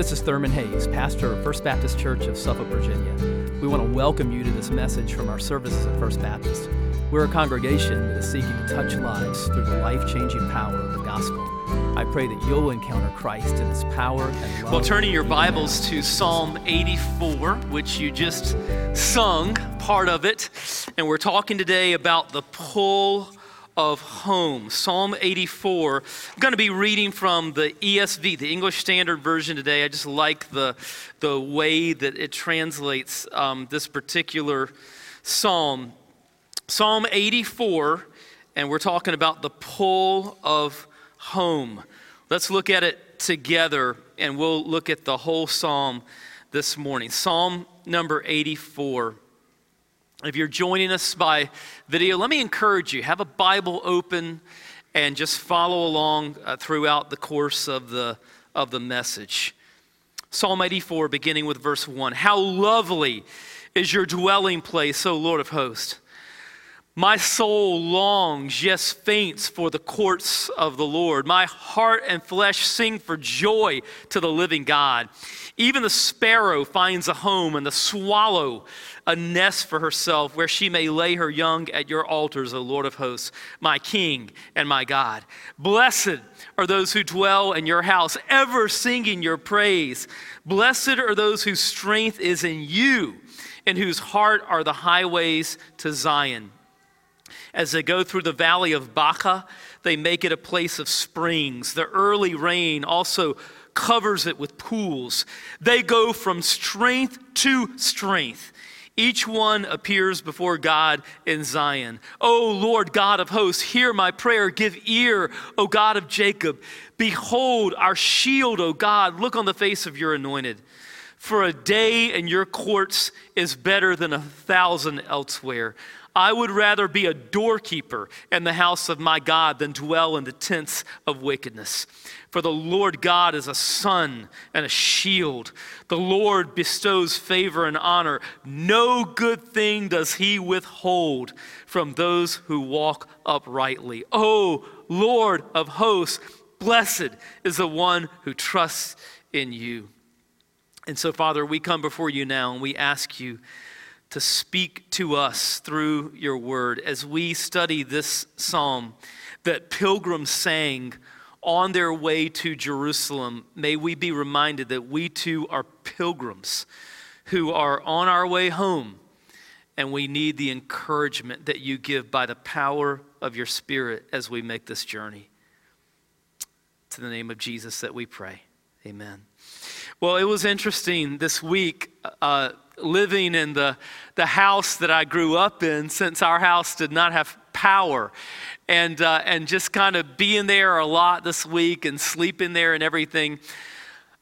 this is Thurman Hayes, pastor of First Baptist Church of Suffolk, Virginia. We want to welcome you to this message from our services at First Baptist. We're a congregation that is seeking to touch lives through the life changing power of the gospel. I pray that you'll encounter Christ in his power and love. Well, turning your Bibles to Psalm 84, which you just sung part of it, and we're talking today about the pull of home. Psalm 84. I'm going to be reading from the ESV, the English Standard Version today. I just like the, the way that it translates um, this particular psalm. Psalm 84, and we're talking about the pull of home. Let's look at it together, and we'll look at the whole psalm this morning. Psalm number 84. If you're joining us by video, let me encourage you have a Bible open and just follow along uh, throughout the course of the, of the message. Psalm 84, beginning with verse 1. How lovely is your dwelling place, O Lord of hosts! My soul longs, yes, faints for the courts of the Lord. My heart and flesh sing for joy to the living God. Even the sparrow finds a home, and the swallow a nest for herself where she may lay her young at your altars, O Lord of hosts, my King and my God. Blessed are those who dwell in your house, ever singing your praise. Blessed are those whose strength is in you, and whose heart are the highways to Zion. As they go through the valley of Baca, they make it a place of springs. The early rain also covers it with pools. They go from strength to strength. Each one appears before God in Zion. O Lord God of hosts, hear my prayer. Give ear, O God of Jacob. Behold our shield, O God. Look on the face of your anointed. For a day in your courts is better than a thousand elsewhere. I would rather be a doorkeeper in the house of my God than dwell in the tents of wickedness. For the Lord God is a sun and a shield. The Lord bestows favor and honor. No good thing does he withhold from those who walk uprightly. O Lord of hosts, blessed is the one who trusts in you. And so, Father, we come before you now and we ask you to speak to us through your word as we study this psalm that pilgrims sang on their way to Jerusalem. May we be reminded that we too are pilgrims who are on our way home, and we need the encouragement that you give by the power of your Spirit as we make this journey. To the name of Jesus that we pray. Amen. Well, it was interesting this week. Uh, living in the, the house that I grew up in since our house did not have power. And, uh, and just kind of being there a lot this week and sleeping there and everything,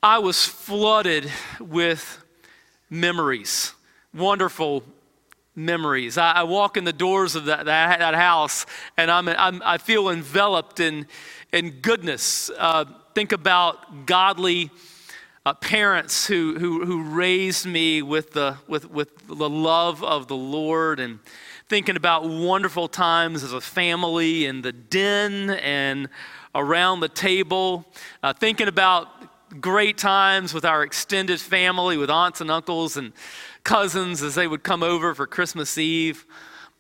I was flooded with memories, wonderful memories. I, I walk in the doors of that, that, that house and I'm, I'm, i feel enveloped in, in goodness. Uh, think about godly uh, parents who, who, who raised me with the, with, with the love of the Lord and thinking about wonderful times as a family in the den and around the table, uh, thinking about great times with our extended family, with aunts and uncles and cousins as they would come over for Christmas Eve.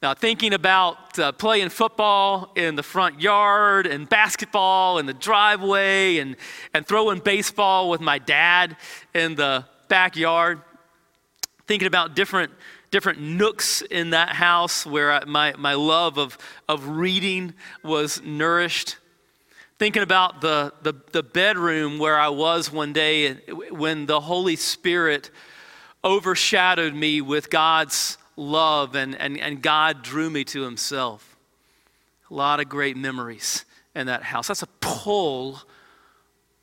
Now, thinking about uh, playing football in the front yard and basketball in the driveway and, and throwing baseball with my dad in the backyard. Thinking about different, different nooks in that house where I, my, my love of, of reading was nourished. Thinking about the, the, the bedroom where I was one day when the Holy Spirit overshadowed me with God's love, and, and, and God drew me to Himself. A lot of great memories in that house. That's a pull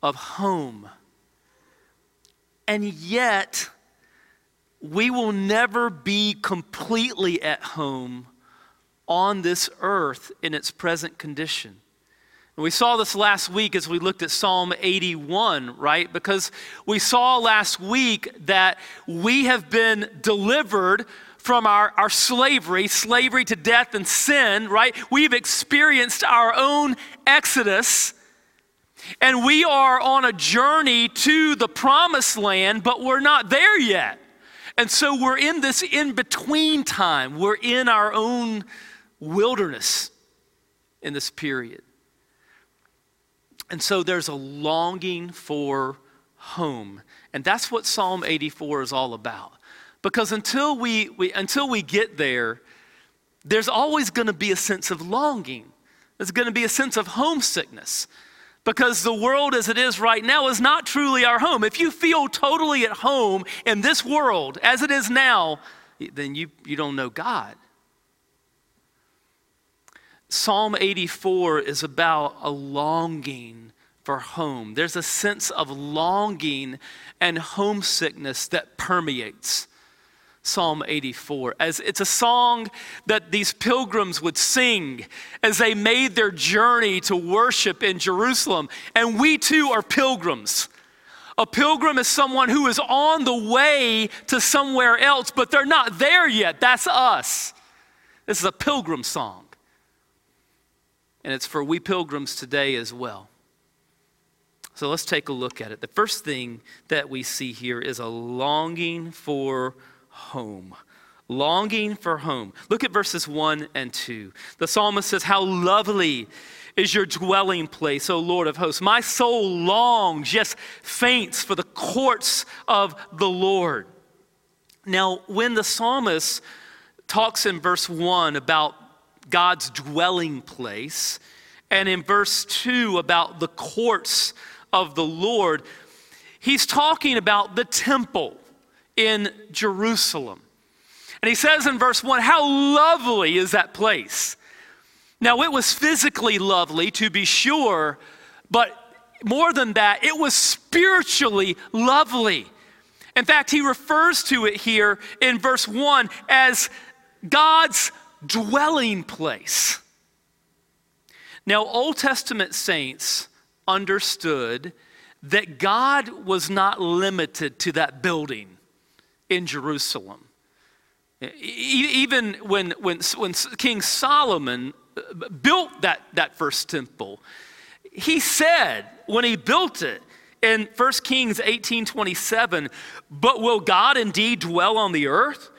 of home. And yet, we will never be completely at home on this earth in its present condition. And we saw this last week as we looked at Psalm 81, right? Because we saw last week that we have been delivered from our, our slavery, slavery to death and sin, right? We've experienced our own exodus. And we are on a journey to the promised land, but we're not there yet. And so we're in this in between time. We're in our own wilderness in this period. And so there's a longing for home. And that's what Psalm 84 is all about. Because until we, we until we get there, there's always going to be a sense of longing. There's going to be a sense of homesickness because the world as it is right now is not truly our home. If you feel totally at home in this world as it is now, then you, you don't know God. Psalm 84 is about a longing for home. There's a sense of longing and homesickness that permeates Psalm 84. As it's a song that these pilgrims would sing as they made their journey to worship in Jerusalem. And we too are pilgrims. A pilgrim is someone who is on the way to somewhere else, but they're not there yet. That's us. This is a pilgrim song. And it's for we pilgrims today as well. So let's take a look at it. The first thing that we see here is a longing for home. Longing for home. Look at verses 1 and 2. The psalmist says, How lovely is your dwelling place, O Lord of hosts. My soul longs, yes, faints for the courts of the Lord. Now, when the psalmist talks in verse 1 about God's dwelling place, and in verse 2 about the courts of the Lord, he's talking about the temple in Jerusalem. And he says in verse 1, How lovely is that place! Now, it was physically lovely, to be sure, but more than that, it was spiritually lovely. In fact, he refers to it here in verse 1 as God's dwelling place. Now, Old Testament saints understood that God was not limited to that building in Jerusalem. Even when, when, when King Solomon uh, built that, that first temple, he said when he built it in 1 Kings 18:27, "But will God indeed dwell on the earth?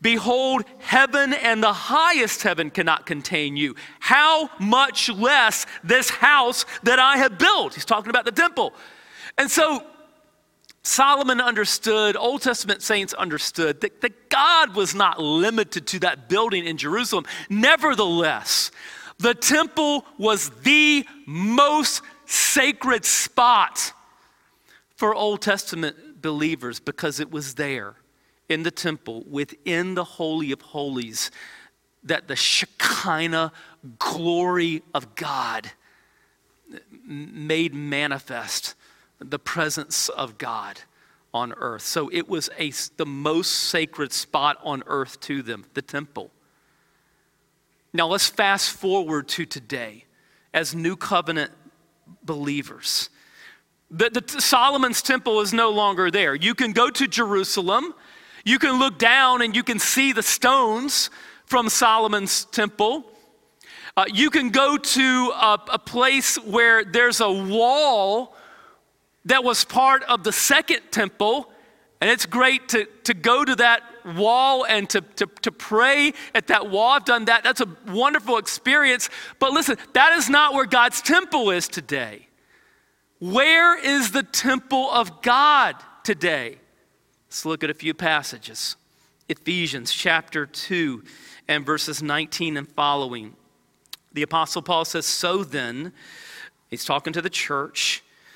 Behold, heaven and the highest heaven cannot contain you. How much less this house that I have built?" He's talking about the temple. And so Solomon understood, Old Testament saints understood that, that God was not limited to that building in Jerusalem. Nevertheless, the temple was the most sacred spot for Old Testament believers because it was there in the temple within the Holy of Holies that the Shekinah glory of God made manifest the presence of God on earth. So it was a, the most sacred spot on earth to them, the temple. Now let's fast forward to today as new covenant believers. The, the, Solomon's temple is no longer there. You can go to Jerusalem, you can look down and you can see the stones from Solomon's temple. Uh, you can go to a, a place where there's a wall that was part of the second temple. And it's great to, to go to that wall and to, to, to pray at that wall. I've done that. That's a wonderful experience. But listen, that is not where God's temple is today. Where is the temple of God today? Let's look at a few passages. Ephesians chapter 2 and verses 19 and following. The Apostle Paul says, So then, he's talking to the church.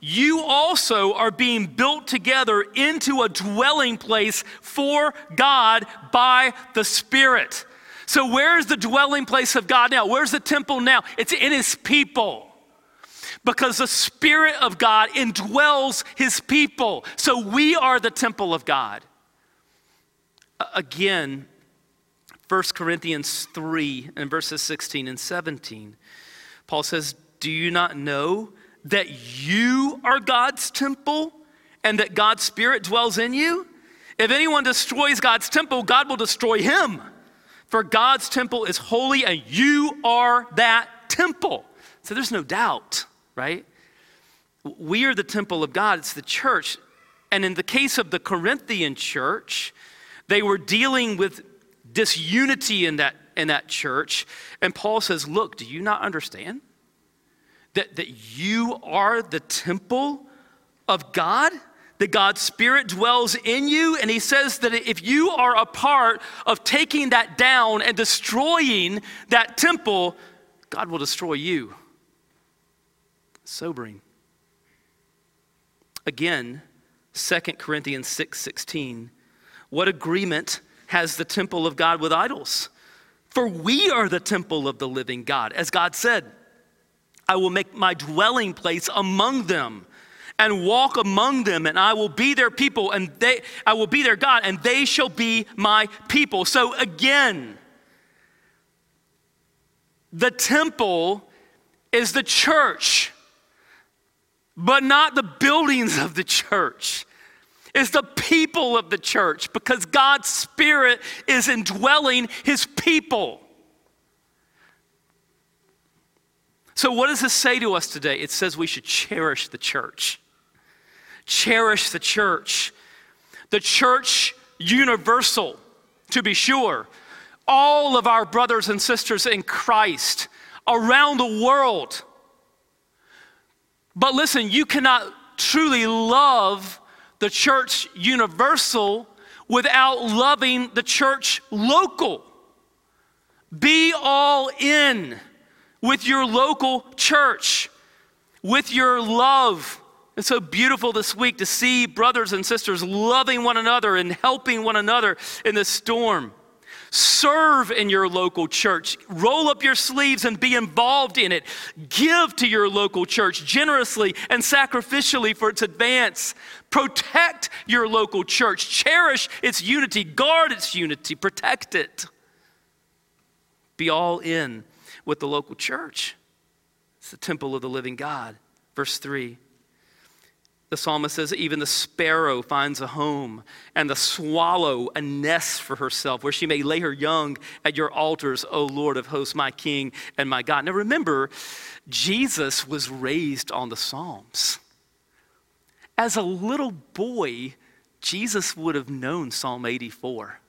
you also are being built together into a dwelling place for God by the Spirit. So, where's the dwelling place of God now? Where's the temple now? It's in His people. because the Spirit of God indwells his people. So we are the temple of God. Again, 1 Corinthians 3 and verses 16 and 17, Paul says, Do you not know that you are God's temple and that God's Spirit dwells in you? If anyone destroys God's temple, God will destroy him. For God's temple is holy and you are that temple. So there's no doubt, right? We are the temple of God, it's the church. And in the case of the Corinthian church, they were dealing with disunity in that, in that church. And Paul says, Look, do you not understand that, that you are the temple of God? that God's Spirit dwells in you. And he says that if you are a part of taking that down and destroying that temple, God will destroy you. Sobering. Again, 2 Corinthians 6 16. What agreement has the temple of God with idols? For we are the temple of the living God. As God said, I will make my dwelling place among them and walk among them, and I will be their people, and they I will be their God, and they shall be my people. So again, the temple is the church, but not the buildings of the church. It's the people of the church because God's Spirit is indwelling his people. So, what does this say to us today? It says we should cherish the church cherish the church. The church universal, to be sure. All of our brothers and sisters in Christ around the world. But listen, you cannot truly love the church universal without loving the church local. Be all in with your local church, with your love it's so beautiful this week to see brothers and sisters loving one another and helping one another in the storm. Serve in your local church. Roll up your sleeves and be involved in it. Give to your local church generously and sacrificially for its advance. Protect your local church. Cherish its unity. Guard its unity. Protect it. Be all in with the local church. It's the temple of the living God. Verse 3 the psalmist says, even the sparrow finds a home, and the swallow a nest for herself, where she may lay her young at your altars, O Lord of hosts, my King and my God. Now remember, Jesus was raised on the Psalms. As a little boy, Jesus would have known Psalm 84.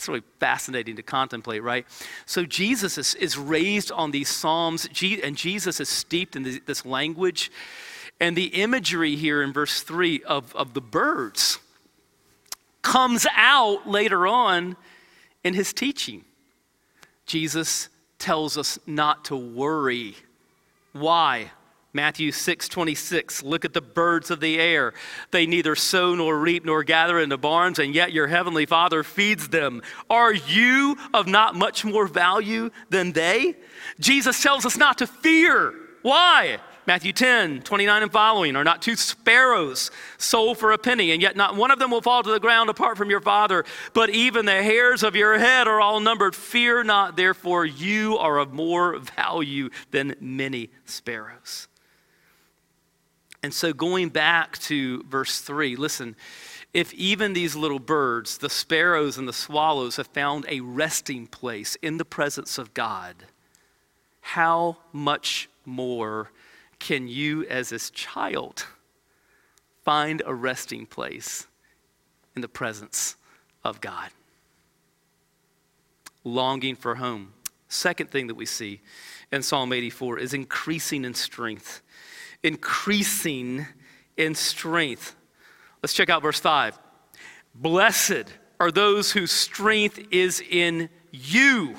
It's really fascinating to contemplate, right? So Jesus is, is raised on these Psalms, and Jesus is steeped in this language. And the imagery here in verse 3 of, of the birds comes out later on in his teaching. Jesus tells us not to worry. Why? Matthew 6 26, look at the birds of the air. They neither sow nor reap nor gather into barns, and yet your heavenly Father feeds them. Are you of not much more value than they? Jesus tells us not to fear. Why? Matthew 10, 29 and following, are not two sparrows sold for a penny, and yet not one of them will fall to the ground apart from your Father, but even the hairs of your head are all numbered. Fear not, therefore, you are of more value than many sparrows. And so, going back to verse 3, listen, if even these little birds, the sparrows and the swallows, have found a resting place in the presence of God, how much more can you, as his child, find a resting place in the presence of God? Longing for home. Second thing that we see in Psalm 84 is increasing in strength. Increasing in strength. Let's check out verse 5. Blessed are those whose strength is in you.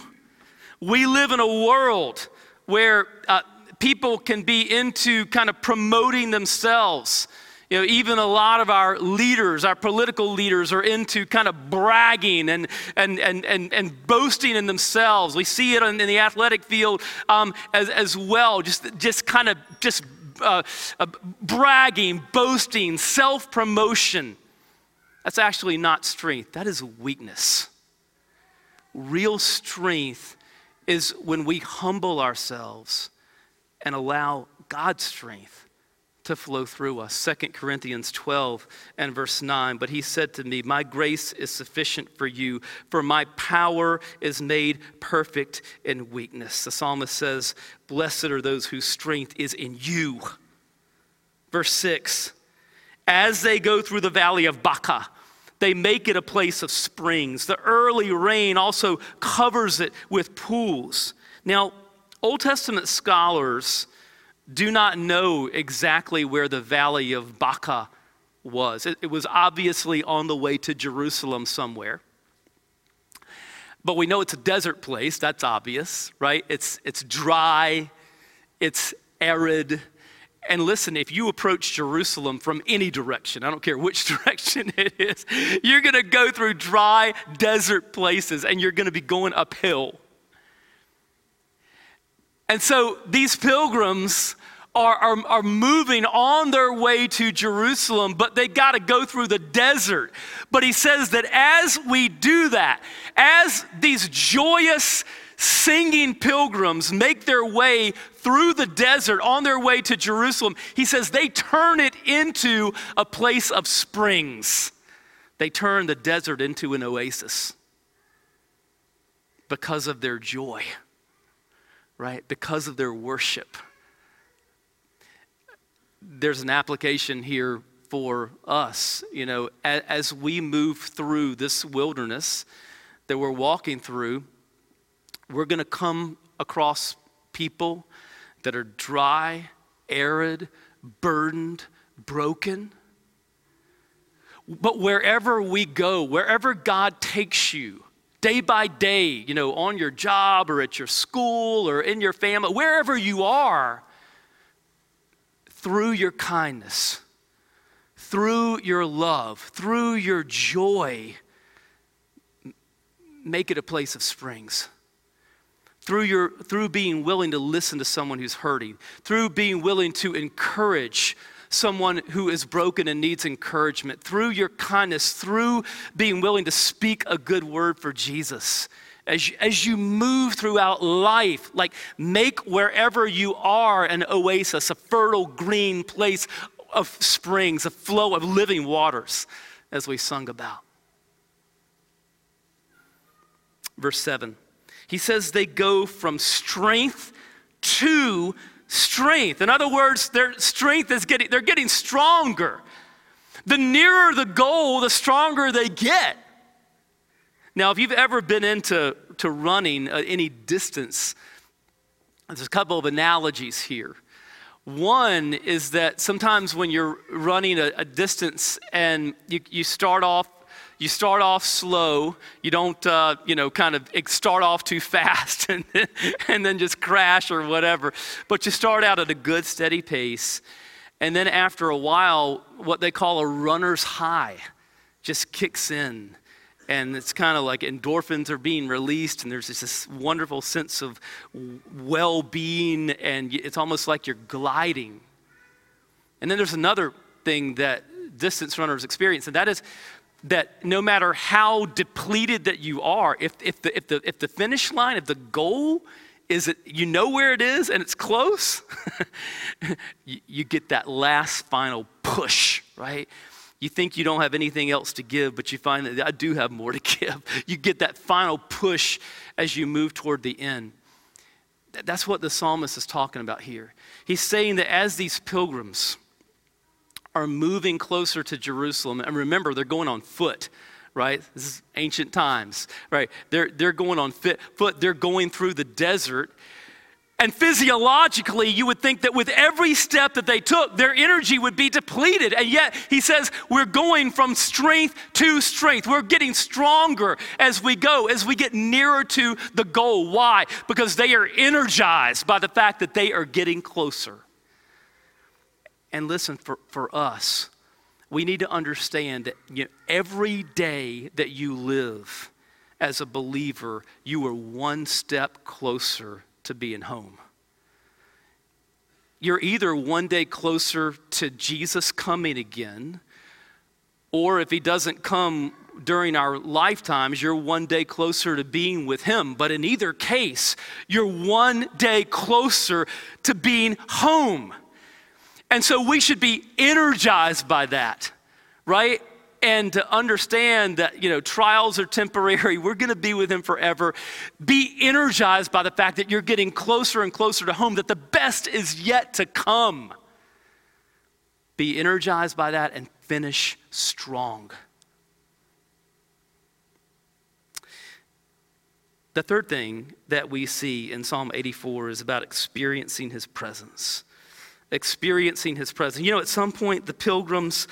We live in a world where uh, people can be into kind of promoting themselves. You know, even a lot of our leaders, our political leaders, are into kind of bragging and, and, and, and, and boasting in themselves. We see it in, in the athletic field um, as, as well, just, just kind of just uh, uh, bragging, boasting, self promotion. That's actually not strength, that is weakness. Real strength is when we humble ourselves and allow God's strength to flow through us. 2 Corinthians 12 and verse 9. But he said to me, My grace is sufficient for you, for my power is made perfect in weakness. The psalmist says, Blessed are those whose strength is in you. Verse 6 As they go through the valley of Baca, they make it a place of springs. The early rain also covers it with pools. Now, Old Testament scholars do not know exactly where the valley of Baca was. It, it, was obviously on the way to Jerusalem somewhere. But we know it's a desert place, that's obvious, right? It's, it's dry, it's arid. And listen, if you approach Jerusalem from any direction, I don't care which direction it is, you're gonna go through dry desert places and you're gonna be going uphill. And so these pilgrims are, are, are moving on their way to Jerusalem, but they got to go through the desert. But he says that as we do that, as these joyous, singing pilgrims make their way through the desert on their way to Jerusalem, he says they turn it into a place of springs. They turn the desert into an oasis because of their joy, right? Because of their worship there's an application here for us. You know, as, as we move through this wilderness that we're walking through, we're going to come across people that are dry, arid, burdened, broken. But wherever we go, wherever God takes you, day by day, you know, on your job or at your school or in your family, wherever you are, through your kindness, through your love, through your joy, make it a place of springs. Through, your, through being willing to listen to someone who's hurting, through being willing to encourage someone who is broken and needs encouragement, through your kindness, through being willing to speak a good word for Jesus as you, as you move throughout life, like make wherever you are an oasis, a fertile green place of springs, a flow of living waters, as we sung about. Verse 7, he says they go from strength to strength. In other words, their strength is getting, they're getting stronger. The nearer the goal, the stronger they get. Now, if you've ever been into to running uh, any distance, there's a couple of analogies here. One is that sometimes when you're running a, a distance and you, you start off you start off slow. You don't, uh, you know, kind of start off too fast and, and then just crash or whatever. But you start out at a good, steady pace. And then after a while, what they call a runner's high just kicks in and it's kind of like endorphins are being released and there's this wonderful sense of well-being and it's almost like you're gliding and then there's another thing that distance runners experience and that is that no matter how depleted that you are if, if, the, if, the, if the finish line if the goal is it you know where it is and it's close you, you get that last final push right you think you don't have anything else to give, but you find that I do have more to give. You get that final push as you move toward the end. That's what the psalmist is talking about here. He's saying that as these pilgrims are moving closer to Jerusalem, and remember, they're going on foot, right? This is ancient times, right? They're, they're going on foot, they're going through the desert. And physiologically, you would think that with every step that they took, their energy would be depleted. And yet, he says, we're going from strength to strength. We're getting stronger as we go, as we get nearer to the goal. Why? Because they are energized by the fact that they are getting closer. And listen, for, for us, we need to understand that you know, every day that you live as a believer, you are one step closer to being home. you're either one day closer to Jesus coming again, or if he doesn't come during our lifetimes, you're one day closer to being with him. But in either case, you're one day closer to being home. And so we should be energized by that, right? and to understand that you know trials are temporary we're going to be with him forever. Be energized by the fact that you're getting closer and closer to home that the best is yet to come. Be energized by that and finish strong. The third thing that we see in psalm 84 is about experiencing his presence experiencing his presence. You know, at some point, the pilgrims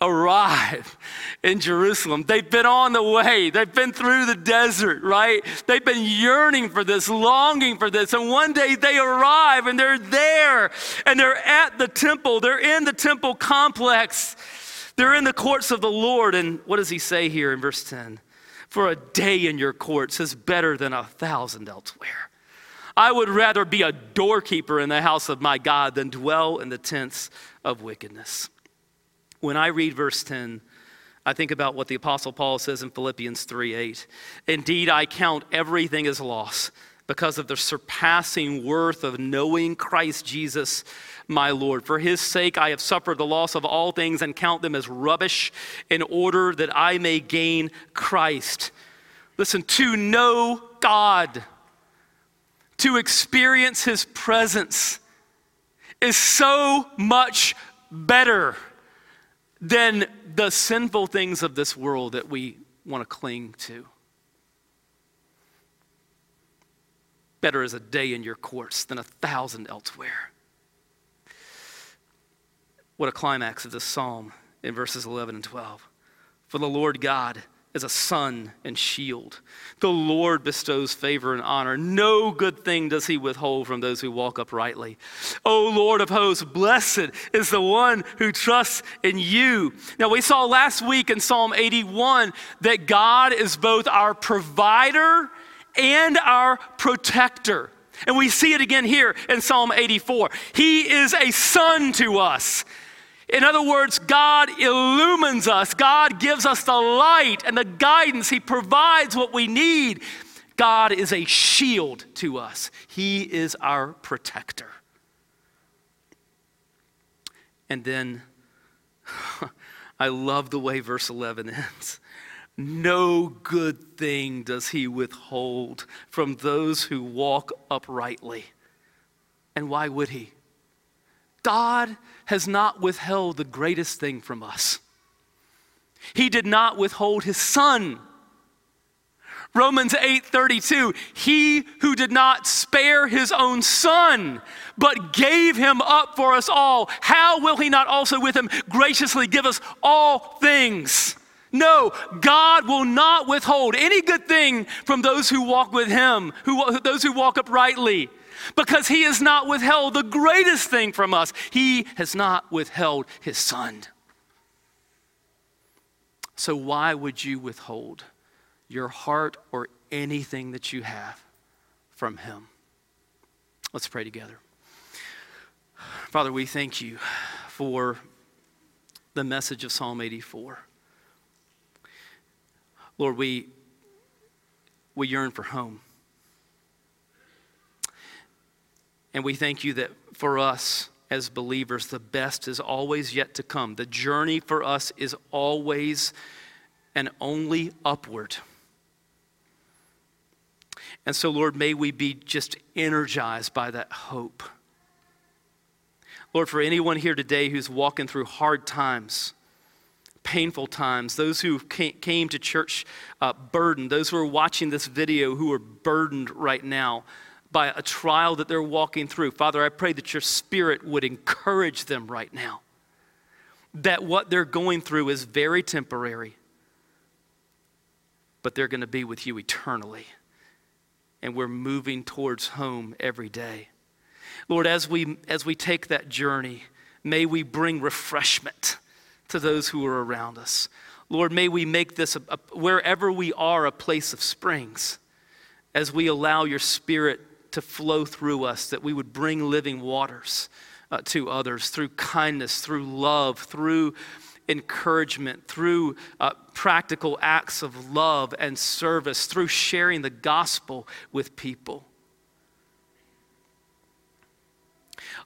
arrive in Jerusalem. They've been on the way, they've been through the desert, right? They've been yearning for this, longing for this. And one day they arrive and they're there and they're at the temple, they're in the temple complex, they're in the courts of the Lord. And what does he say here in verse 10? For a day in your courts is better than a thousand elsewhere. I would rather be a doorkeeper in the house of my God than dwell in the tents of wickedness. When I read verse 10, I think about what the Apostle Paul says in Philippians 3 8. Indeed, I count everything as loss because of the surpassing worth of knowing Christ Jesus, my Lord. For his sake, I have suffered the loss of all things and count them as rubbish in order that I may gain Christ. Listen, to know God to experience his presence is so much better than the sinful things of this world that we want to cling to. Better is a day in your courts than a thousand elsewhere. What a climax of this psalm in verses 11 and 12. For the Lord God, is a sun and shield. The Lord bestows favor and honor. No good thing does he withhold from those who walk uprightly. O Lord of hosts, blessed is the one who trusts in you. Now, we saw last week in Psalm 81 that God is both our provider and our protector. And we see it again here in Psalm 84. He is a sun to us. In other words, God illumines us. God gives us the light and the guidance. He provides what we need. God is a shield to us, He is our protector. And then I love the way verse 11 ends. No good thing does he withhold from those who walk uprightly. And why would he? God has not withheld the greatest thing from us. He did not withhold his son. Romans 8:32 He who did not spare his own son but gave him up for us all how will he not also with him graciously give us all things no, God will not withhold any good thing from those who walk with Him, who, those who walk uprightly because he has not withheld the greatest thing from us. He has not withheld his son. So, why would you withhold your heart or anything that you have from him? Let's pray together. Father, we thank you for the message of Psalm 84. Lord, we, we yearn for home. And we thank you that for us as believers, the best is always yet to come. The journey for us is always and only upward. And so, Lord, may we be just energized by that hope. Lord, for anyone here today who's walking through hard times, painful times, those who came to church uh, burdened, those who are watching this video who are burdened right now, by a trial that they're walking through. Father, I pray that your spirit would encourage them right now. That what they're going through is very temporary, but they're going to be with you eternally. And we're moving towards home every day. Lord, as we, as we take that journey, may we bring refreshment to those who are around us. Lord, may we make this, a, a, wherever we are, a place of springs as we allow your spirit to flow through us, that we would bring living waters uh, to others through kindness, through love, through encouragement, through uh, practical acts of love and service, through sharing the gospel with people.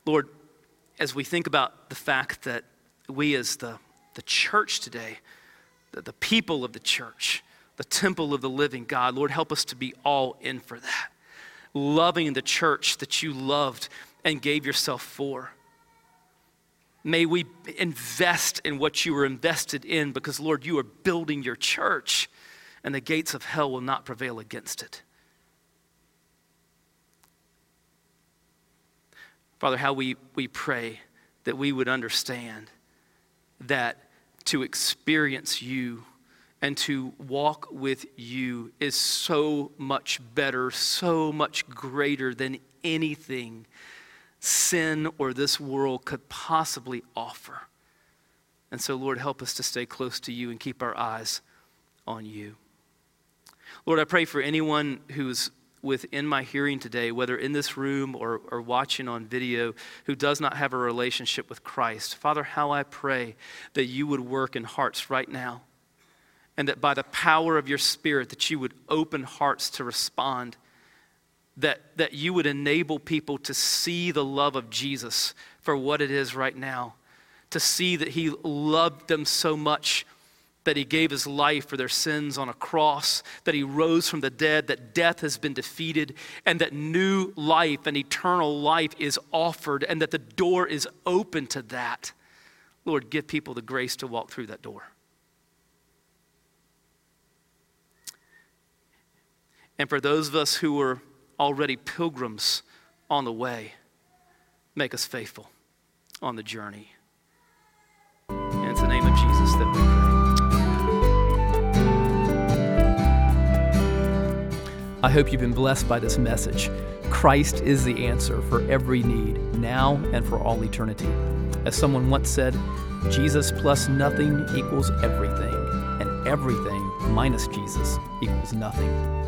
Lord, as we think about the fact that we, as the, the church today, the, the people of the church, the temple of the living God, Lord, help us to be all in for that. Loving the church that you loved and gave yourself for. May we invest in what you were invested in because, Lord, you are building your church and the gates of hell will not prevail against it. Father, how we, we pray that we would understand that to experience you and to walk with you is so much better, so much greater than anything sin or this world could possibly offer. And so, Lord, help us to stay close to you and keep our eyes on you. Lord, I pray for anyone who's within my hearing today, whether in this room or, or watching on video, who does not have a relationship with Christ. Father, how I pray that you would work in hearts right now and that by the power of your Spirit that you would open hearts to respond that, that you would enable people to see the love of Jesus for what it is right now, to see that He loved them so much that He gave His life for their sins on a cross, that He rose from the dead, that death has been defeated, and that new life and eternal life is offered, and that the door is open to that. Lord, give people the grace to walk through that door. And for those of us who were already pilgrims on the way. Make us faithful on the journey. And it's the name of Jesus that we pray. I hope you've been blessed by this message. Christ is the answer for every need, now and for all eternity. As someone once said, Jesus plus nothing equals everything, and everything minus Jesus equals nothing.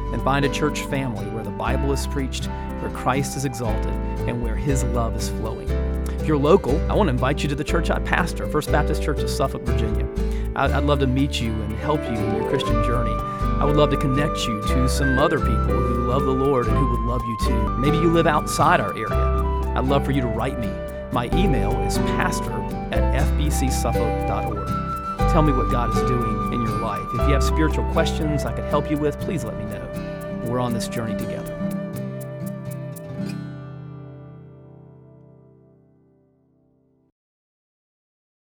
And find a church family where the Bible is preached where Christ is exalted and where his love is flowing. If you're local, I want to invite you to the church I pastor, First Baptist Church of Suffolk, Virginia. I'd love to meet you and help you in your Christian journey. I would love to connect you to some other people who love the Lord and who would love you too. Maybe you live outside our area. I'd love for you to write me. My email is pastor at fbcsuffolk.org. Tell me what God is doing in your life. If you have spiritual questions I could help you with, please let me know. We're on this journey together.